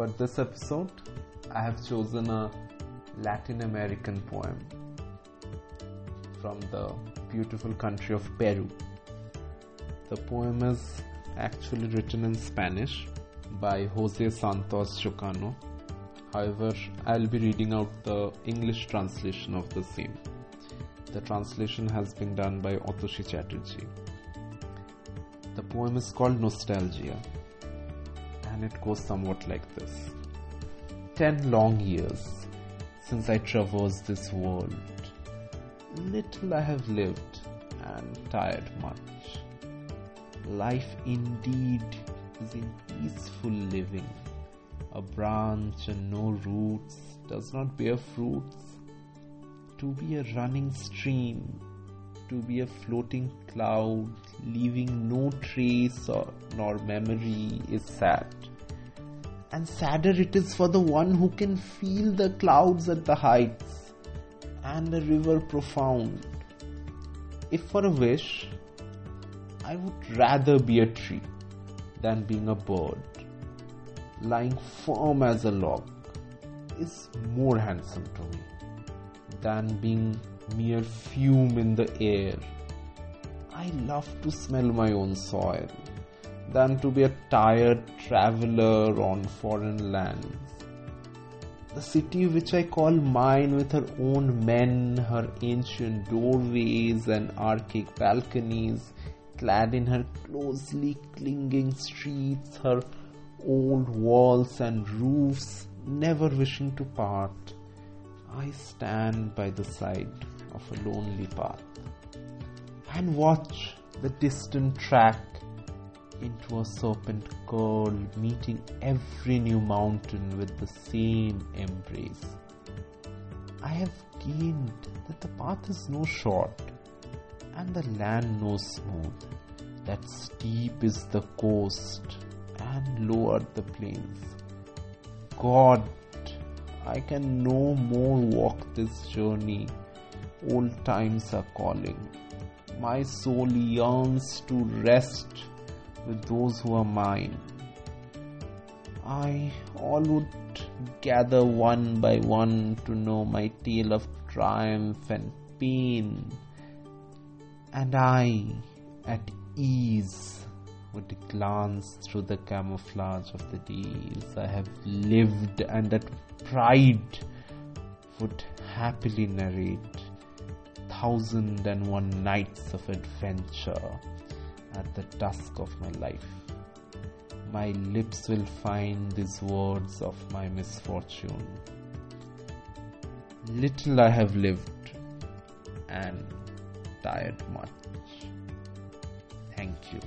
For this episode, I have chosen a Latin American poem from the beautiful country of Peru. The poem is actually written in Spanish by Jose Santos Chocano. However, I'll be reading out the English translation of the same. The translation has been done by Atasi Chatterjee. The poem is called Nostalgia and it goes somewhat like this Ten long years since I traversed this world. Little I have lived and tired much. Life indeed is in peaceful living. A branch and no roots does not bear fruits. To be a running stream, to be a floating cloud, leaving no trace or nor memory is sad. And sadder it is for the one who can feel the clouds at the heights and the river profound. If for a wish, I would rather be a tree than being a bird. Lying firm as a log is more handsome to me than being mere fume in the air. I love to smell my own soil than to be a tired traveler on foreign lands. The city which I call mine with her own men, her ancient doorways and archaic balconies, clad in her closely clinging streets, her old walls and roofs, never wishing to part. I stand by the side of a lonely path and watch the distant track into a serpent curl, meeting every new mountain with the same embrace. I have gained that the path is no short and the land no smooth, that steep is the coast and low are the plains. God, I can no more walk this journey. Old times are calling. My soul yearns to rest with those who are mine. I all would gather one by one to know my tale of triumph and pain, and I, at ease, would glance through the camouflage of the days I have lived, and that pride would happily narrate thousand and one nights of adventure at the dusk of my life. My lips will find these words of my misfortune. Little I have lived and tired much. Thank you.